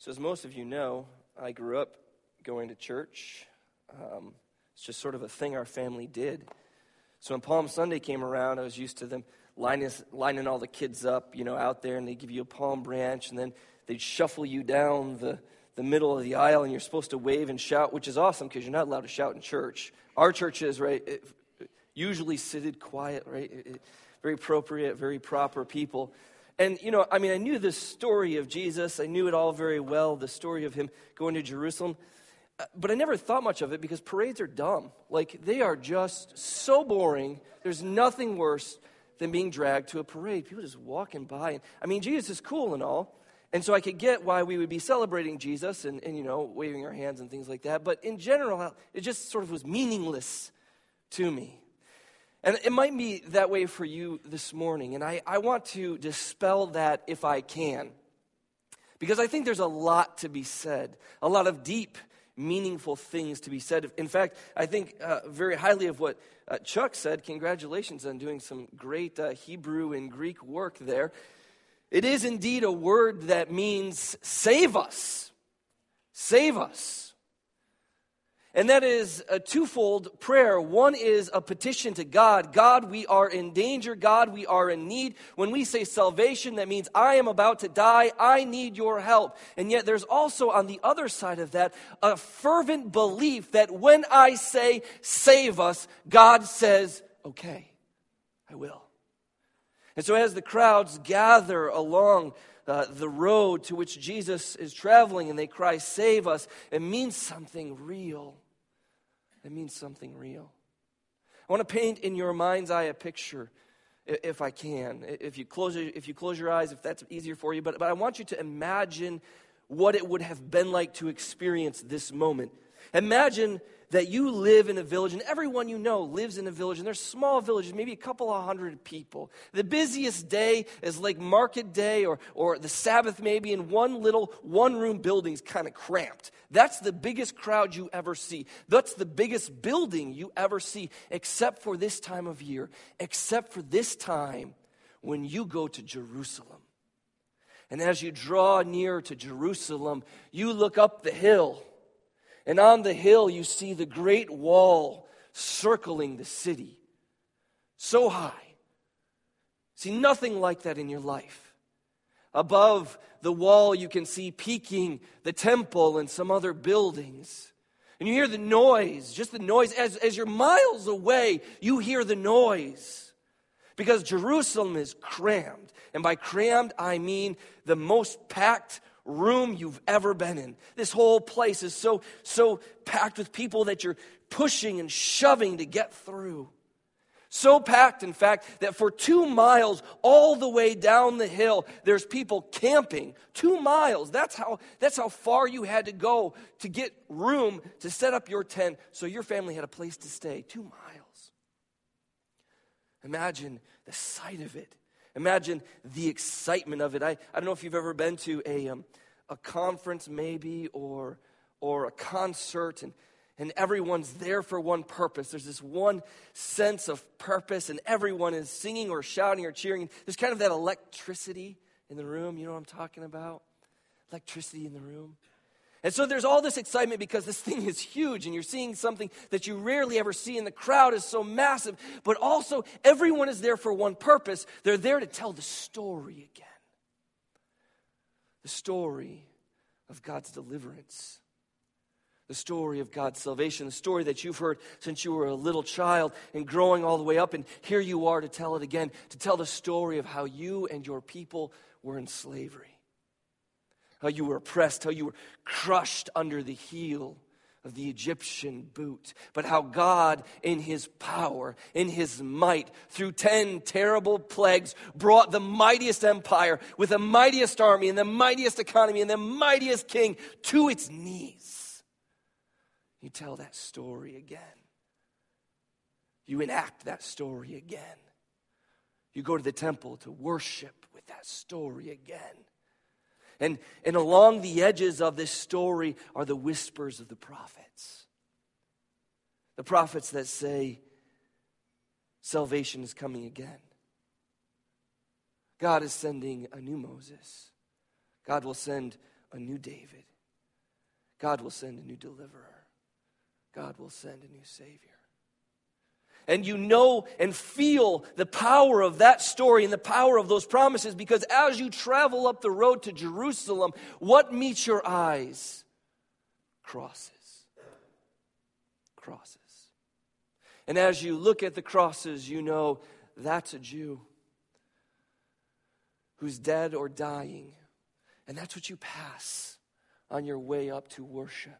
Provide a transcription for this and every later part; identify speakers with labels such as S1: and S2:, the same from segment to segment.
S1: So, as most of you know, I grew up going to church. Um, it's just sort of a thing our family did. So, when Palm Sunday came around, I was used to them lining, lining all the kids up, you know, out there, and they give you a palm branch, and then they'd shuffle you down the, the middle of the aisle, and you're supposed to wave and shout, which is awesome because you're not allowed to shout in church. Our church is, right, it, usually seated quiet, right? It, it, very appropriate, very proper people. And, you know, I mean, I knew the story of Jesus. I knew it all very well, the story of him going to Jerusalem. Uh, but I never thought much of it because parades are dumb. Like, they are just so boring. There's nothing worse than being dragged to a parade. People just walking by. And, I mean, Jesus is cool and all. And so I could get why we would be celebrating Jesus and, and, you know, waving our hands and things like that. But in general, it just sort of was meaningless to me. And it might be that way for you this morning. And I, I want to dispel that if I can. Because I think there's a lot to be said, a lot of deep, meaningful things to be said. In fact, I think uh, very highly of what uh, Chuck said. Congratulations on doing some great uh, Hebrew and Greek work there. It is indeed a word that means save us. Save us. And that is a twofold prayer. One is a petition to God God, we are in danger. God, we are in need. When we say salvation, that means I am about to die. I need your help. And yet, there's also on the other side of that a fervent belief that when I say save us, God says, okay, I will. And so, as the crowds gather along uh, the road to which Jesus is traveling and they cry, Save us, it means something real. It means something real. I want to paint in your mind's eye a picture, if I can. If you close, if you close your eyes, if that's easier for you, but, but I want you to imagine what it would have been like to experience this moment. Imagine that you live in a village, and everyone you know lives in a village, and there's small villages, maybe a couple of hundred people. The busiest day is like market day or, or the Sabbath, maybe, in one little one room building is kind of cramped. That's the biggest crowd you ever see. That's the biggest building you ever see, except for this time of year, except for this time when you go to Jerusalem. And as you draw near to Jerusalem, you look up the hill and on the hill, you see the great wall circling the city. So high. See nothing like that in your life. Above the wall, you can see peeking the temple and some other buildings. And you hear the noise, just the noise. As, as you're miles away, you hear the noise. Because Jerusalem is crammed. And by crammed, I mean the most packed room you've ever been in. This whole place is so, so packed with people that you're pushing and shoving to get through. So packed, in fact, that for two miles, all the way down the hill, there's people camping. Two miles. That's how, that's how far you had to go to get room to set up your tent so your family had a place to stay. Two miles. Imagine the sight of it. Imagine the excitement of it. I, I don't know if you've ever been to a, um, a conference, maybe, or, or a concert, and, and everyone's there for one purpose. There's this one sense of purpose, and everyone is singing or shouting or cheering. There's kind of that electricity in the room. You know what I'm talking about? Electricity in the room. And so there's all this excitement because this thing is huge and you're seeing something that you rarely ever see, and the crowd is so massive. But also, everyone is there for one purpose they're there to tell the story again the story of God's deliverance. The story of God's salvation, the story that you've heard since you were a little child and growing all the way up, and here you are to tell it again, to tell the story of how you and your people were in slavery how you were oppressed, how you were crushed under the heel of the Egyptian boot, but how God, in his power, in his might, through 10 terrible plagues, brought the mightiest empire with the mightiest army and the mightiest economy and the mightiest king to its knees. You tell that story again. You enact that story again. You go to the temple to worship with that story again. And, and along the edges of this story are the whispers of the prophets. The prophets that say, salvation is coming again. God is sending a new Moses. God will send a new David. God will send a new deliverer. God will send a new Savior. And you know and feel the power of that story and the power of those promises because as you travel up the road to Jerusalem, what meets your eyes? Crosses. Crosses. And as you look at the crosses, you know that's a Jew who's dead or dying. And that's what you pass on your way up to worship.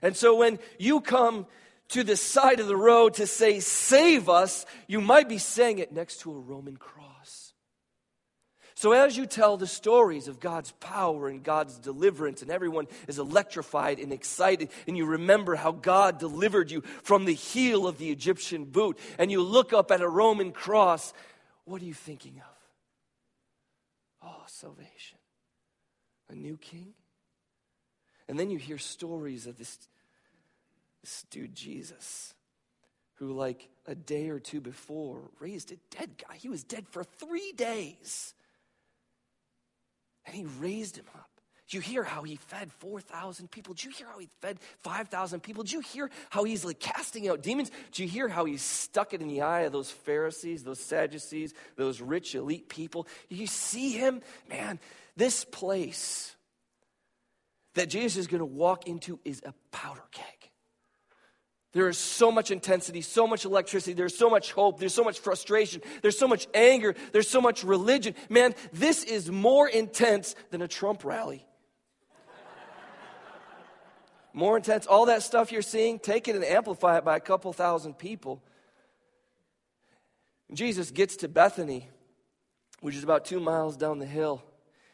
S1: And so when you come to the side of the road to say, Save us, you might be saying it next to a Roman cross. So, as you tell the stories of God's power and God's deliverance, and everyone is electrified and excited, and you remember how God delivered you from the heel of the Egyptian boot, and you look up at a Roman cross, what are you thinking of? Oh, salvation. A new king? And then you hear stories of this, this dude, Jesus, who, like a day or two before, raised a dead guy. He was dead for three days. And he raised him up. Did you hear how he fed 4,000 people? Did you hear how he fed 5,000 people? Did you hear how he's like casting out demons? Did you hear how he stuck it in the eye of those Pharisees, those Sadducees, those rich elite people? You see him? Man, this place that Jesus is going to walk into is a powder keg. There is so much intensity, so much electricity, there's so much hope, there's so much frustration, there's so much anger, there's so much religion. Man, this is more intense than a Trump rally more intense. All that stuff you're seeing, take it and amplify it by a couple thousand people. Jesus gets to Bethany, which is about two miles down the hill,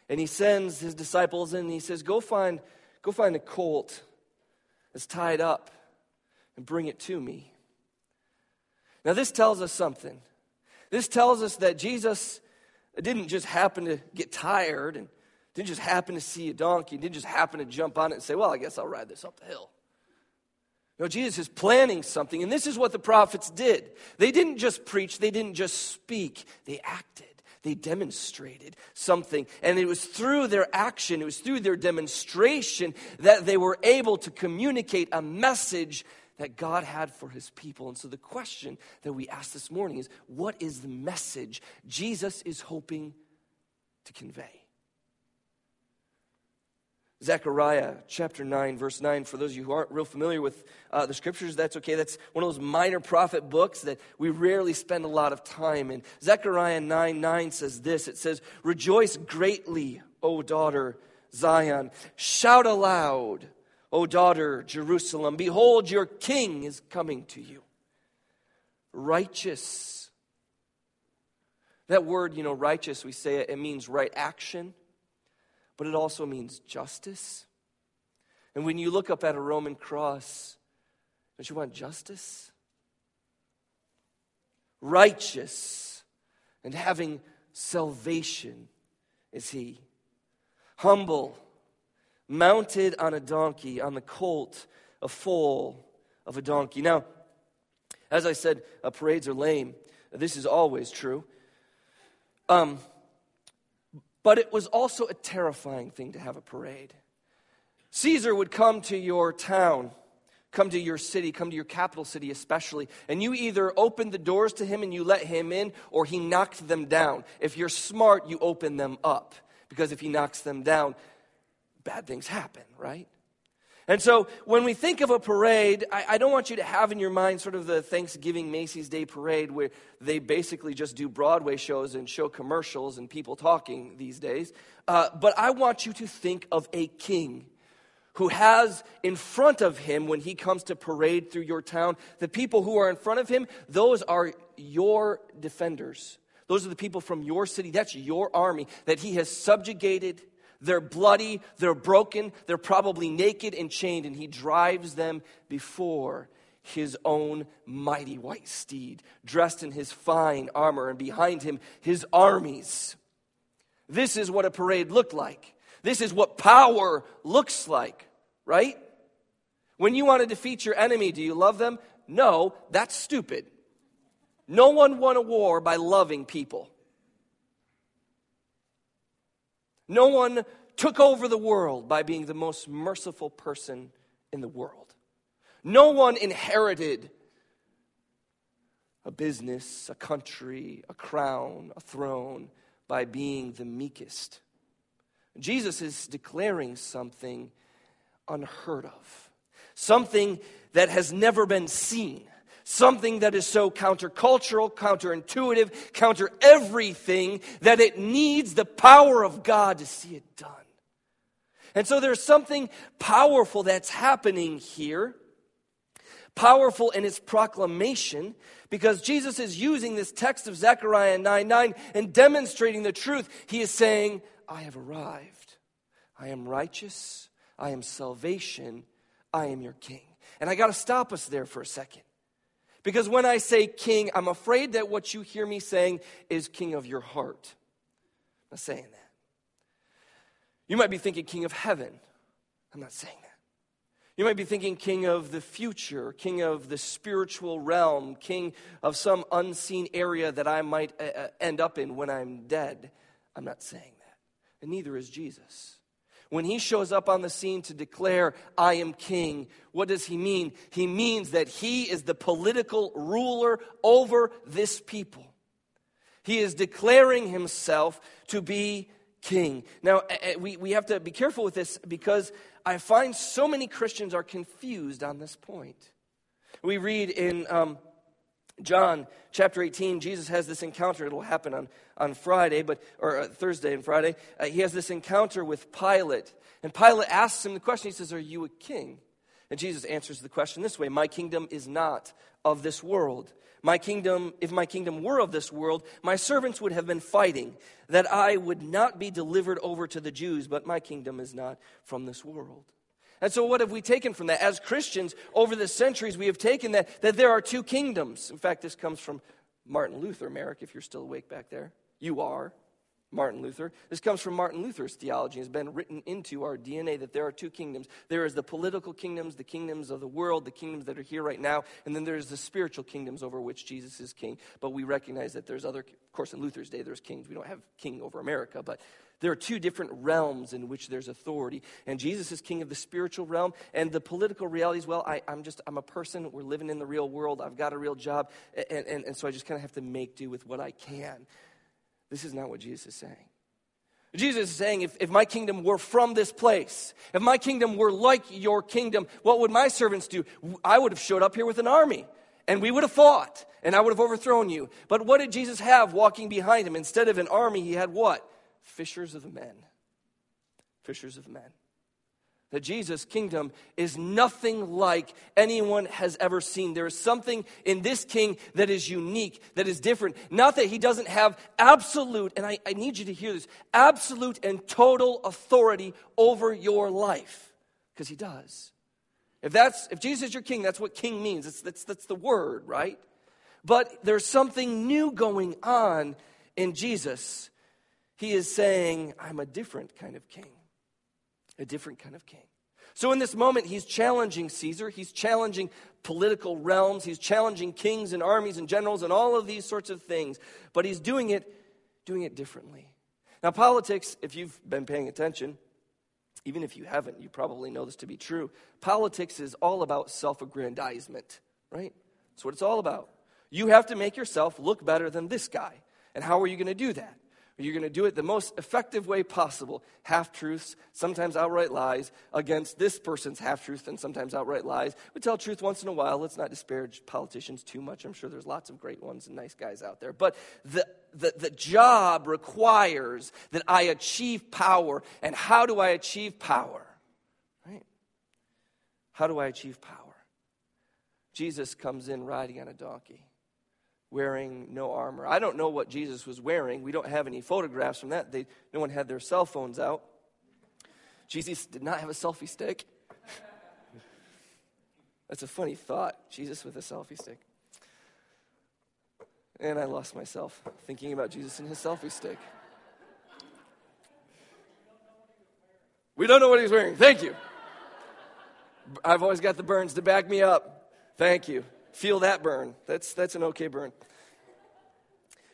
S1: and he sends his disciples in and he says, Go find, go find a colt that's tied up and bring it to me. Now, this tells us something. This tells us that Jesus didn't just happen to get tired and didn't just happen to see a donkey, didn't just happen to jump on it and say, Well, I guess I'll ride this up the hill. No, Jesus is planning something, and this is what the prophets did. They didn't just preach, they didn't just speak, they acted. They demonstrated something. And it was through their action, it was through their demonstration that they were able to communicate a message that God had for his people. And so the question that we ask this morning is what is the message Jesus is hoping to convey? Zechariah chapter 9, verse 9. For those of you who aren't real familiar with uh, the scriptures, that's okay. That's one of those minor prophet books that we rarely spend a lot of time in. Zechariah 9 9 says this it says, Rejoice greatly, O daughter Zion. Shout aloud, O daughter Jerusalem. Behold, your king is coming to you. Righteous. That word, you know, righteous, we say it, it means right action but it also means justice. And when you look up at a Roman cross, don't you want justice? Righteous and having salvation is he. Humble, mounted on a donkey, on the colt, a foal of a donkey. Now, as I said, uh, parades are lame. This is always true. Um, but it was also a terrifying thing to have a parade. Caesar would come to your town, come to your city, come to your capital city especially, and you either opened the doors to him and you let him in, or he knocked them down. If you're smart, you open them up, because if he knocks them down, bad things happen, right? And so when we think of a parade, I, I, don't want you to have in your mind sort of the Thanksgiving Macy's Day parade where they basically just do Broadway shows and show commercials and people talking these days. Uh, but I want you to think of a king who has in front of him when he comes to parade through your town, the people who are in front of him, those are your defenders. Those are the people from your city. That's your army that he has subjugated they're bloody, they're broken, they're probably naked and chained, and he drives them before his own mighty white steed, dressed in his fine armor, and behind him his armies. This is what a parade looked like. This is what power looks like, right? When you want to defeat your enemy, do you love them? No, that's stupid. No one won a war by loving people. No one took over the world by being the most merciful person in the world. No one inherited a business, a country, a crown, a throne by being the meekest. Jesus is declaring something unheard of, something that has never been seen, something that is so countercultural, counterintuitive, counter everything that it needs the power of God to see it done. And so there's something powerful that's happening here, powerful in its proclamation, because Jesus is using this text of Zechariah 9 9 and demonstrating the truth. He is saying, I have arrived. I am righteous. I am salvation. I am your king. And I got to stop us there for a second. Because when I say king, I'm afraid that what you hear me saying is king of your heart. I'm not saying that. You might be thinking king of heaven. I'm not saying that. You might be thinking king of the future, king of the spiritual realm, king of some unseen area that I might uh, uh, end up in when I'm dead. I'm not saying that. And neither is Jesus. When he shows up on the scene to declare, I am king, what does he mean? He means that he is the political ruler over this people. He is declaring himself to be king. Now, we, we have to be careful with this because I find so many Christians are confused on this point. We read in um, John chapter 18, Jesus has this encounter. It'll happen on, on Friday, but or uh, Thursday and Friday. Uh, he has this encounter with Pilate. And Pilate asks him the question. He says, Are you a king? And Jesus answers the question this way My kingdom is not of this world. My kingdom, if my kingdom were of this world, my servants would have been fighting that I would not be delivered over to the Jews, but my kingdom is not from this world. And so, what have we taken from that? As Christians, over the centuries, we have taken that, that there are two kingdoms. In fact, this comes from Martin Luther, Merrick, if you're still awake back there. You are. Martin Luther. This comes from Martin Luther's theology. It's been written into our DNA that there are two kingdoms. There is the political kingdoms, the kingdoms of the world, the kingdoms that are here right now, and then there's the spiritual kingdoms over which Jesus is king. But we recognize that there's other, of course, in Luther's day, there's kings. We don't have king over America, but there are two different realms in which there's authority. And Jesus is king of the spiritual realm and the political realities. Well, I, am just, I'm a person. We're living in the real world. I've got a real job. And, and, and so I just kind of have to make do with what I can. This is not what Jesus is saying. Jesus is saying, if, if my kingdom were from this place, if my kingdom were like your kingdom, what would my servants do? I would have showed up here with an army and we would have fought and I would have overthrown you. But what did Jesus have walking behind him? Instead of an army, he had what? Fishers of men. Fishers of men that Jesus' kingdom is nothing like anyone has ever seen. There is something in this king that is unique, that is different. Not that he doesn't have absolute, and I, I need you to hear this absolute and total authority over your life, because he does. If that's if Jesus is your king, that's what king means. It's, that's, that's the word, right? But there's something new going on in Jesus. He is saying, I'm a different kind of king a different kind of king. So, in this moment, he's challenging Caesar. He's challenging political realms. He's challenging kings and armies and generals and all of these sorts of things. But he's doing it, doing it differently. Now, politics, if you've been paying attention, even if you haven't, you probably know this to be true. Politics is all about self aggrandizement, right? That's what it's all about. You have to make yourself look better than this guy. And how are you going to do that? You're going to do it the most effective way possible half truths, sometimes outright lies, against this person's half truth and sometimes outright lies. We tell truth once in a while. Let's not disparage politicians too much. I'm sure there's lots of great ones and nice guys out there. But the, the, the job requires that I achieve power. And how do I achieve power? Right? How do I achieve power? Jesus comes in riding on a donkey wearing no armor. I don't know what Jesus was wearing. We don't have any photographs from that. They, no one had their cell phones out. Jesus did not have a selfie stick. That's a funny thought. Jesus with a selfie stick. And I lost myself thinking about Jesus and his selfie stick. We don't know what he's wearing. Thank you. I've always got the burns to back me up. Thank you. Feel that burn. That's, that's an okay burn.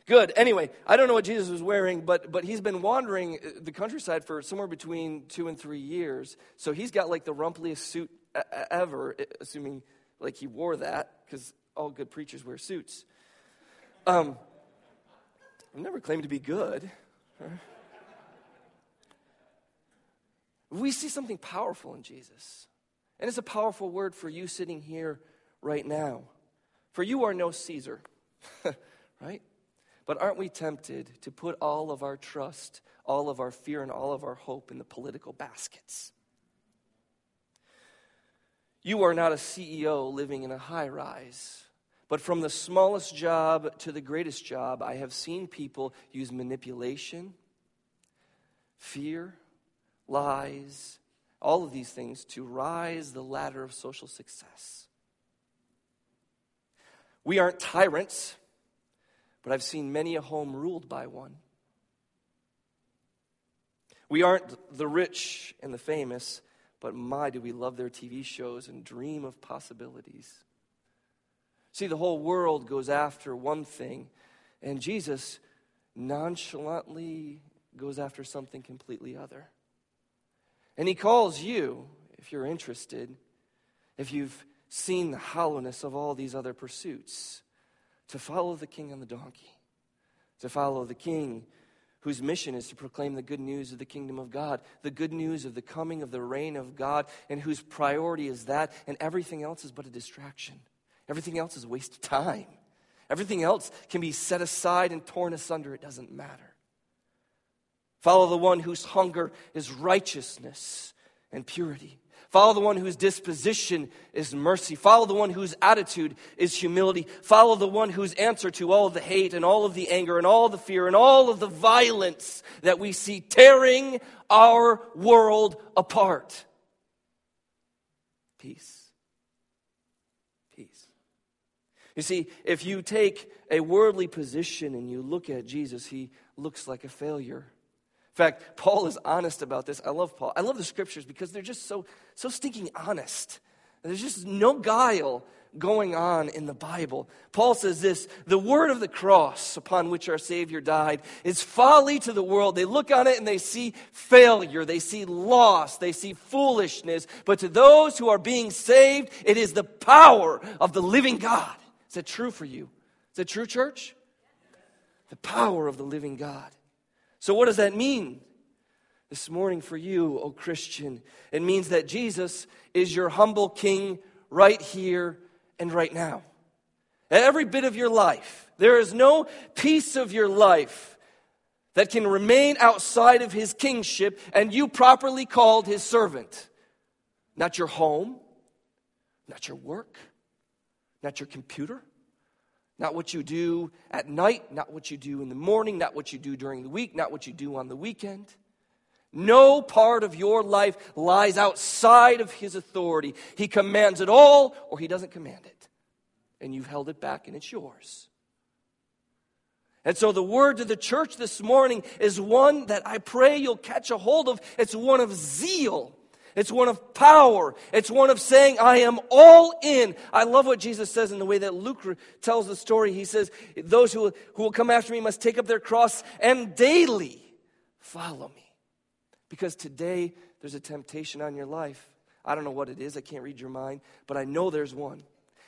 S1: Good. Anyway, I don't know what Jesus was wearing, but, but he's been wandering the countryside for somewhere between two and three years. So he's got like the rumpliest suit ever, assuming like he wore that, because all good preachers wear suits. Um, I've never claimed to be good. We see something powerful in Jesus. And it's a powerful word for you sitting here right now. For you are no Caesar, right? But aren't we tempted to put all of our trust, all of our fear, and all of our hope in the political baskets? You are not a CEO living in a high rise. But from the smallest job to the greatest job, I have seen people use manipulation, fear, lies, all of these things to rise the ladder of social success. We aren't tyrants, but I've seen many a home ruled by one. We aren't the rich and the famous, but my, do we love their TV shows and dream of possibilities. See, the whole world goes after one thing, and Jesus nonchalantly goes after something completely other. And he calls you, if you're interested, if you've seen the hollowness of all these other pursuits, to follow the king on the donkey, to follow the king whose mission is to proclaim the good news of the kingdom of God, the good news of the coming of the reign of God, and whose priority is that, and everything else is but a distraction. Everything else is a waste of time. Everything else can be set aside and torn asunder. It doesn't matter. Follow the one whose hunger is righteousness and purity. Follow the one whose disposition is mercy. Follow the one whose attitude is humility. Follow the one whose answer to all of the hate and all of the anger and all the fear and all of the violence that we see tearing our world apart. Peace. Peace. You see, if you take a worldly position and you look at Jesus, he looks like a failure fact, Paul is honest about this. I love Paul. I love the scriptures because they're just so, so stinking honest. There's just no guile going on in the Bible. Paul says this the word of the cross upon which our Savior died is folly to the world. They look on it and they see failure, they see loss, they see foolishness. But to those who are being saved, it is the power of the living God. Is that true for you? Is that true, church? The power of the living God. So, what does that mean? This morning for you, O Christian, it means that Jesus is your humble king right here and right now. At every bit of your life, there is no piece of your life that can remain outside of his kingship and you properly called his servant. Not your home, not your work, not your computer, not what you do at night, not what you do in the morning, not what you do during the week, not what you do on the weekend. No part of your life lies outside of His authority. He commands it all, or He doesn't command it. And you've held it back, and it's yours. And so, the word to the church this morning is one that I pray you'll catch a hold of. It's one of zeal. It's one of power. It's one of saying, I am all in. I love what Jesus says in the way that Luke tells the story. He says, Those who, who will come after me must take up their cross and daily follow me. Because today there's a temptation on your life. I don't know what it is, I can't read your mind, but I know there's one.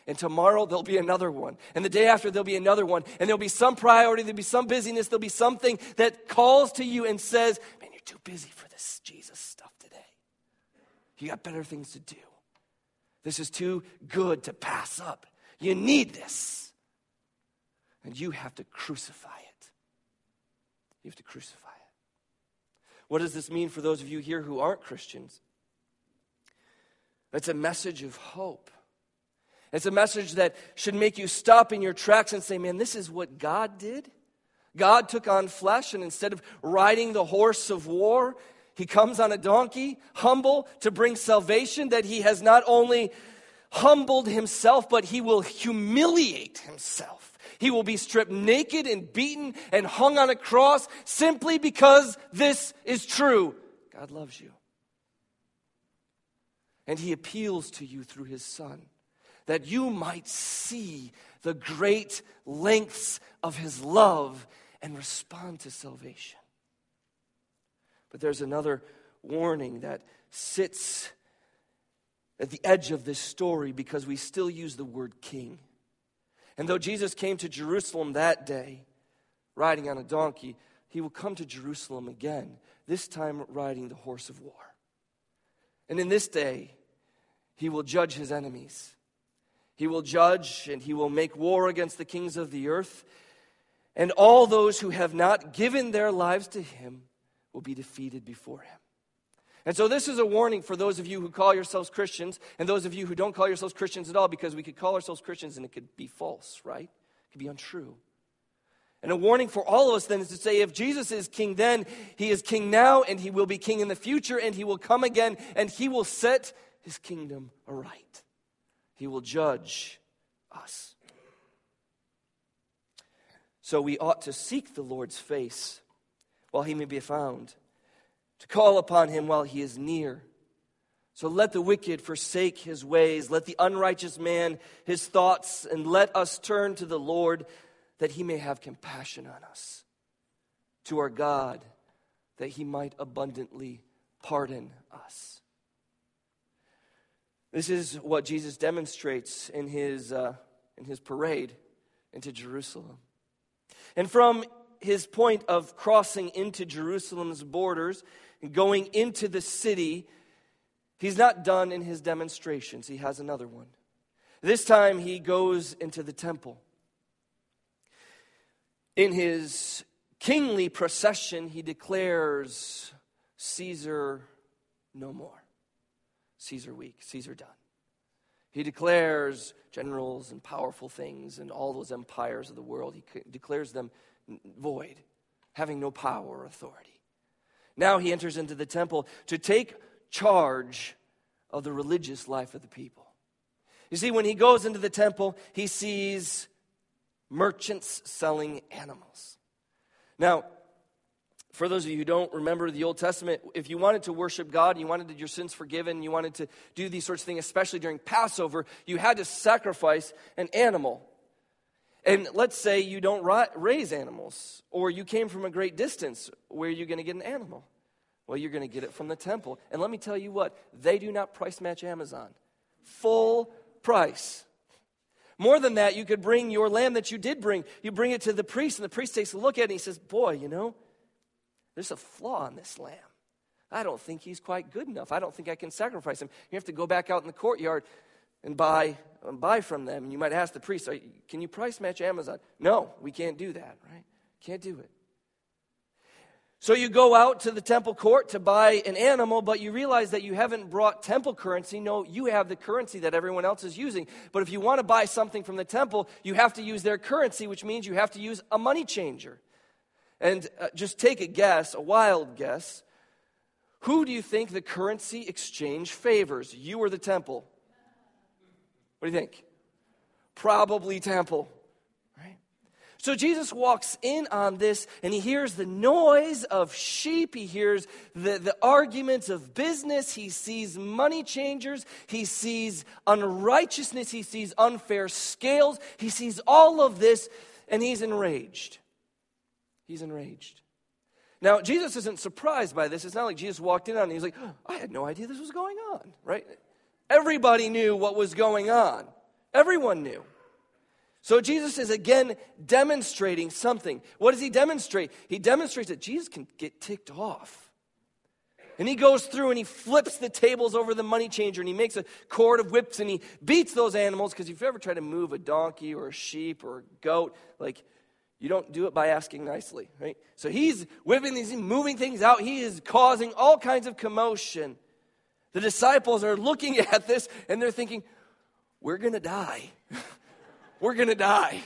S1: And tomorrow there'll be another one. And the day after there'll be another one. And there'll be some priority, there'll be some busyness, there'll be something that calls to you and says, Man, you're too busy for this Jesus. You got better things to do. This is too good to pass up. You need this. And you have to crucify it. You have to crucify it. What does this mean for those of you here who aren't Christians? It's a message of hope. It's a message that should make you stop in your tracks and say, man, this is what God did. God took on flesh, and instead of riding the horse of war, he comes on a donkey, humble to bring salvation, that he has not only humbled himself, but he will humiliate himself. He will be stripped naked and beaten and hung on a cross simply because this is true. God loves you. And he appeals to you through his son that you might see the great lengths of his love and respond to salvation. But there's another warning that sits at the edge of this story because we still use the word king. And though Jesus came to Jerusalem that day, riding on a donkey, he will come to Jerusalem again, this time riding the horse of war. And in this day, he will judge his enemies. He will judge and he will make war against the kings of the earth. And all those who have not given their lives to him will be defeated before him. And so, this is a warning for those of you who call yourselves Christians and those of you who don't call yourselves Christians at all, because we could call ourselves Christians and it could be false, right? It could be untrue. And a warning for all of us then is to say if Jesus is king then, he is king now, and he will be king in the future, and he will come again, and he will set his kingdom aright. He will judge us. So we ought to seek the Lord's face while he may be found, to call upon him while he is near. So let the wicked forsake his ways, let the unrighteous man his thoughts, and let us turn to the Lord that he may have compassion on us, to our God that he might abundantly pardon us. This is what Jesus demonstrates in his, uh, in his parade into Jerusalem. And from his point of crossing into Jerusalem's borders and going into the city, he's not done in his demonstrations. He has another one. This time he goes into the temple. In his kingly procession, he declares Caesar no more. Caesar weak, Caesar done. He declares generals and powerful things and all those empires of the world, he declares them void, having no power or authority. Now he enters into the temple to take charge of the religious life of the people. You see, when he goes into the temple, he sees merchants selling animals. Now, for those of you who don't remember the Old Testament, if you wanted to worship God, you wanted your sins forgiven, you wanted to do these sorts of things, especially during Passover, you had to sacrifice an animal. And let's say you don't raise animals, or you came from a great distance. Where are you going to get an animal? Well, you're going to get it from the temple. And let me tell you what, they do not price match Amazon. Full price. More than that, you could bring your lamb that you did bring, you bring it to the priest, and the priest takes a look at it and he says, Boy, you know, there's a flaw in this lamb. I don't think he's quite good enough. I don't think I can sacrifice him. You have to go back out in the courtyard and buy, buy from them. And you might ask the priest, Can you price match Amazon? No, we can't do that, right? Can't do it. So you go out to the temple court to buy an animal, but you realize that you haven't brought temple currency. No, you have the currency that everyone else is using. But if you want to buy something from the temple, you have to use their currency, which means you have to use a money changer. And uh, just take a guess, a wild guess. Who do you think the currency exchange favors? You or the temple? What do you think? Probably temple. So Jesus walks in on this and he hears the noise of sheep. He hears the, the arguments of business. He sees money changers. He sees unrighteousness. He sees unfair scales. He sees all of this and he's enraged. He's enraged. Now, Jesus isn't surprised by this. It's not like Jesus walked in on and he's like, oh, I had no idea this was going on, right? Everybody knew what was going on. Everyone knew. So Jesus is again demonstrating something. What does he demonstrate? He demonstrates that Jesus can get ticked off. And he goes through and he flips the tables over the money changer and he makes a cord of whips and he beats those animals. Because if you ever try to move a donkey or a sheep or a goat, like you don't do it by asking nicely, right? So he's whipping these, moving things out. He is causing all kinds of commotion. The disciples are looking at this and they're thinking, we're going to die. we're going to die.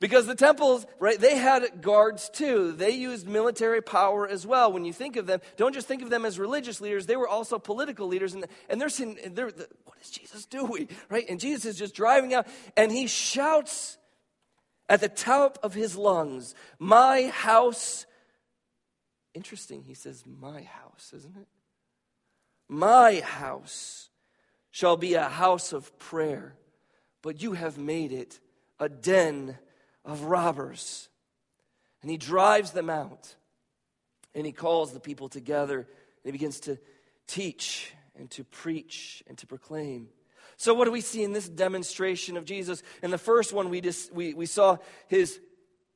S1: Because the temples, right, they had guards too. They used military power as well. When you think of them, don't just think of them as religious leaders, they were also political leaders. And, and they're saying, they're, what is Jesus doing? Right? And Jesus is just driving out and he shouts at the top of his lungs, My house. Interesting, he says, My house, isn't it? My house shall be a house of prayer but you have made it a den of robbers. And he drives them out. And he calls the people together. And he begins to teach and to preach and to proclaim. So, what do we see in this demonstration of Jesus? In the first one, we, just, we, we saw his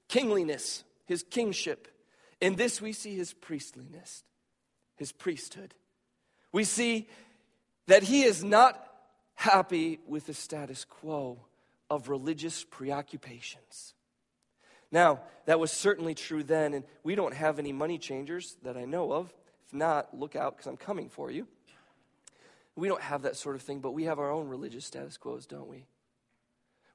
S1: kingliness, his kingship. In this, we see his priestliness, his priesthood. We see that he is not happy with the status quo of religious preoccupations. Now, that was certainly true then, and we don't have any money changers that I know of. If not, look out because I'm coming for you. We don't have that sort of thing, but we have our own religious status quos, don't we?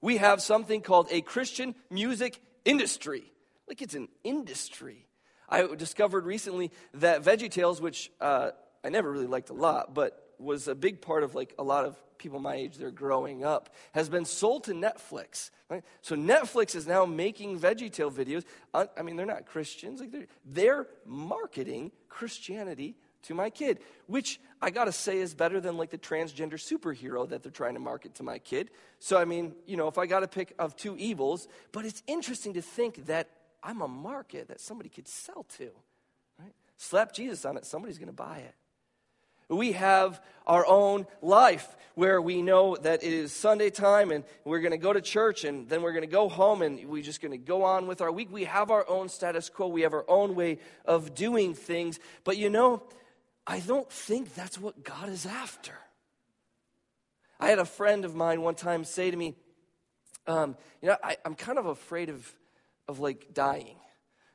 S1: We have something called a Christian music industry. Like it's an industry. I discovered recently that VeggieTales, which uh, I never really liked a lot, but was a big part of like a lot of people my age they're growing up has been sold to netflix right? so netflix is now making veggietale videos. Uh, I mean they're not christians like they're, they're marketing christianity to my kid which i gotta say is better than like the transgender superhero that they're trying to market to my kid. So i mean you know if i gotta pick of two evils but it's interesting to think that i'm a market that somebody could sell to right? Slap jesus on it somebody's gonna buy it we have our own life where we know that it is Sunday time and we're going to go to church and then we're going to go home and we're just going to go on with our week. We have our own status quo, we have our own way of doing things. But you know, I don't think that's what God is after. I had a friend of mine one time say to me, um, You know, I, I'm kind of afraid of, of like dying.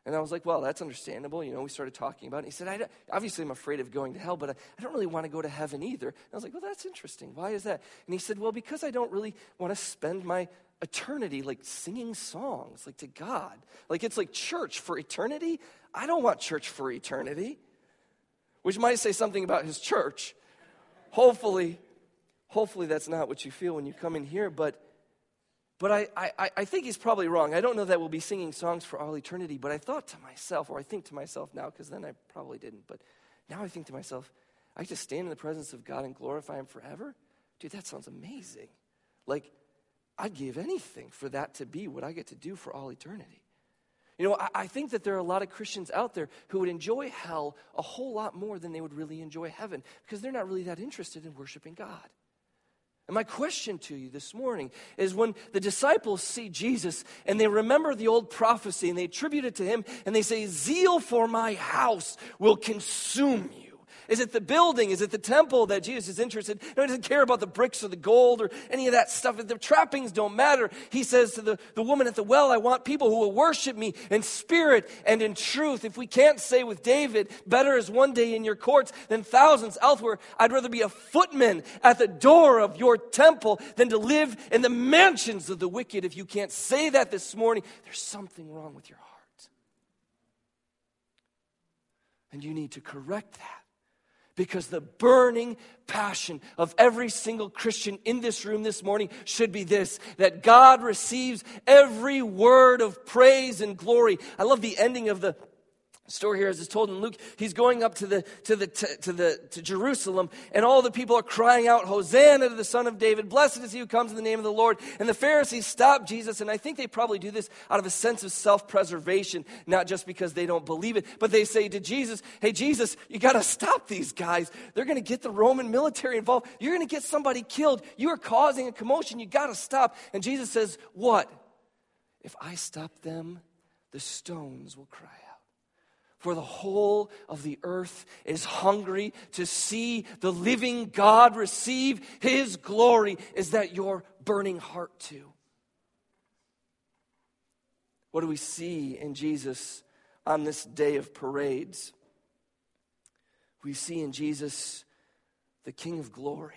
S1: And I was like, well, that's understandable. You know, we started talking about it. He said, I obviously, I'm afraid of going to hell, but I, I don't really want to go to heaven either. And I was like, well, that's interesting. Why is that? And he said, well, because I don't really want to spend my eternity like singing songs, like to God. Like it's like church for eternity. I don't want church for eternity, which might say something about his church. Hopefully, hopefully that's not what you feel when you come in here, but but I, I, I think he's probably wrong. I don't know that we'll be singing songs for all eternity, but I thought to myself, or I think to myself now, because then I probably didn't, but now I think to myself, I just stand in the presence of God and glorify Him forever? Dude, that sounds amazing. Like, I'd give anything for that to be what I get to do for all eternity. You know, I, I, think that there are a lot of Christians out there who would enjoy hell a whole lot more than they would really enjoy heaven because they're not really that interested in worshiping God. And my question to you this morning is when the disciples see Jesus and they remember the old prophecy and they attribute it to him and they say, Zeal for my house will consume you. Is it the building? Is it the temple that Jesus is interested? in? No, he doesn't care about the bricks or the gold or any of that stuff. The trappings don't matter. He says to the, the woman at the well, I want people who will worship me in spirit and in truth. If we can't say with David, better is one day in your courts than thousands elsewhere, I'd rather be a footman at the door of your temple than to live in the mansions of the wicked. If you can't say that this morning, there's something wrong with your heart. And you need to correct that. Because the burning passion of every single Christian in this room this morning should be this that God receives every word of praise and glory. I love the ending of the story here as it's told in luke he's going up to the to the to, to, the to jerusalem and all the people are crying out hosanna to the son of david blessed is he who comes in the name of the lord. And the pharisees stop jesus and i think they probably do this out of a sense of self-preservation not just because they don't believe it but they say to jesus hey jesus you got to stop these guys. They're going to get the roman military involved. You're going to get somebody killed. You are causing a commotion. You got to stop. And jesus says what? If i stop them the stones will cry out for the whole of the earth is hungry to see the living God receive his glory. Is that your burning heart too? What do we see in Jesus on this day of parades? We see in Jesus the King of glory.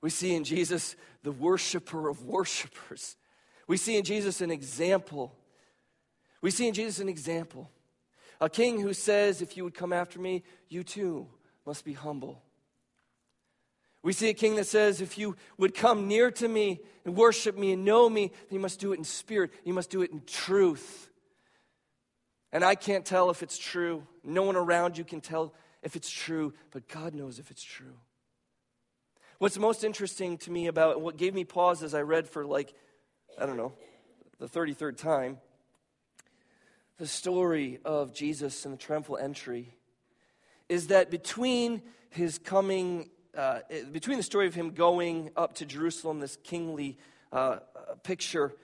S1: We see in Jesus the worshiper of worshipers. We see in Jesus an example. We see in Jesus an example a king who says, If you would come after me, you too must be humble. We see a king that says, If you would come near to me and worship me and know me, then you must do it in spirit, you must do it in truth. And I can't tell if it's true. No one around you can tell if it's true, but God knows if it's true. What's most interesting to me about what gave me pause as I read for like, I don't know, the 33rd time, the story of Jesus and the triumphal entry is that between his coming, uh, between the story of him going up to Jerusalem, this kingly uh, picture,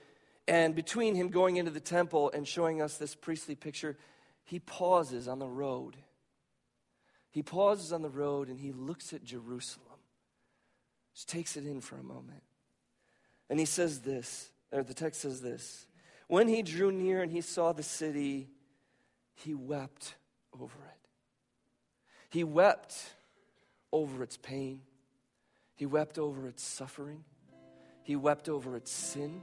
S1: and between him going into the temple and showing us this priestly picture, he pauses on the road. He pauses on the road and he looks at Jerusalem. Just takes it in for a moment. And he says this, or the text says this When he drew near and he saw the city, he wept over it. He wept over its pain. He wept over its suffering. He wept over its sin.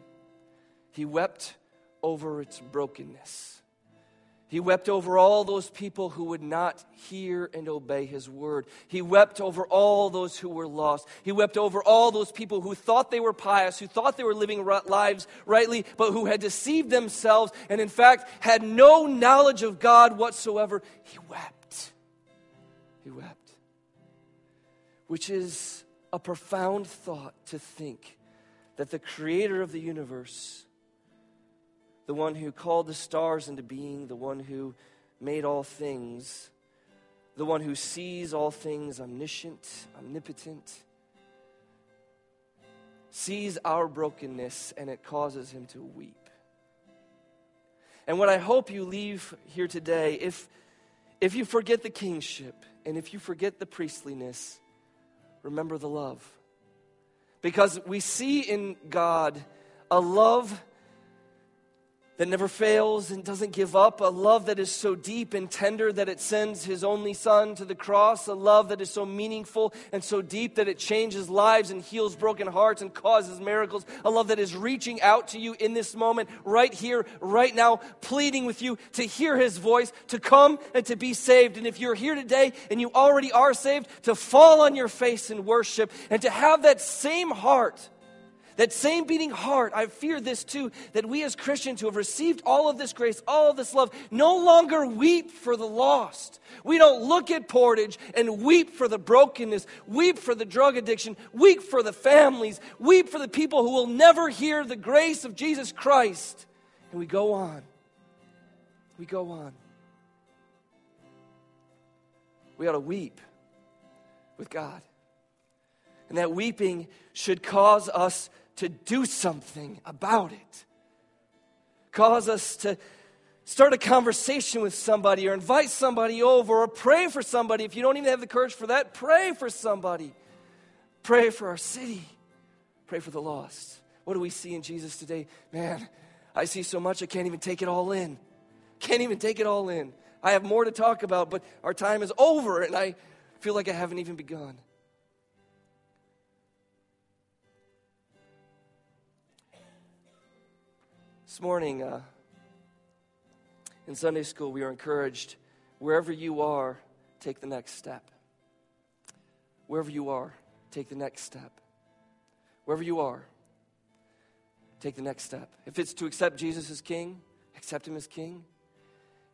S1: He wept over its brokenness. He wept over all those people who would not hear and obey his word. He wept over all those who were lost. He wept over all those people who thought they were pious, who thought they were living lives rightly, but who had deceived themselves and, in fact, had no knowledge of God whatsoever. He wept. He wept. Which is a profound thought to think that the creator of the universe the one who called the stars into being, the one who made all things, the one who sees all things, omniscient, omnipotent, sees our brokenness and it causes him to weep. And what I hope you leave here today, if, if you forget the kingship and if you forget the priestliness, remember the love. Because we see in God a love that never fails and doesn't give up, a love that is so deep and tender that it sends his only son to the cross, a love that is so meaningful and so deep that it changes lives and heals broken hearts and causes miracles, a love that is reaching out to you in this moment, right here, right now, pleading with you to hear his voice, to come and to be saved. And if you're here today and you already are saved, to fall on your face and worship and to have that same heart that same beating heart, I fear this too, that we as Christians who have received all of this grace, all of this love, no longer weep for the lost. We don't look at Portage and weep for the brokenness, weep for the drug addiction, weep for the families, weep for the people who will never hear the grace of Jesus Christ. And we go on. We go on. We ought to weep with God. And that weeping should cause us to do something about it. Cause us to start a conversation with somebody or invite somebody over or pray for somebody. If you don't even have the courage for that, pray for somebody. Pray for our city. Pray for the lost. What do we see in Jesus today? Man, I see so much I can't even take it all in. Can't even take it all in. I have more to talk about, but our time is over and I feel like I haven't even begun. This morning uh, in Sunday school, we are encouraged wherever you are, take the next step. Wherever you are, take the next step. Wherever you are, take the next step. If it's to accept Jesus as King, accept Him as King.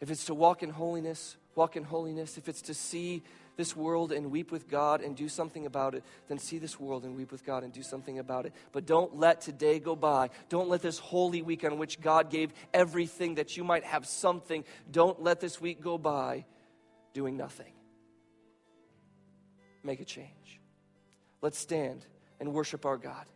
S1: If it's to walk in holiness, walk in holiness. If it's to see this world and weep with God and do something about it, then see this world and weep with God and do something about it. But don't let today go by. Don't let this holy week on which God gave everything that you might have something, don't let this week go by doing nothing. Make a change. Let's stand and worship our God.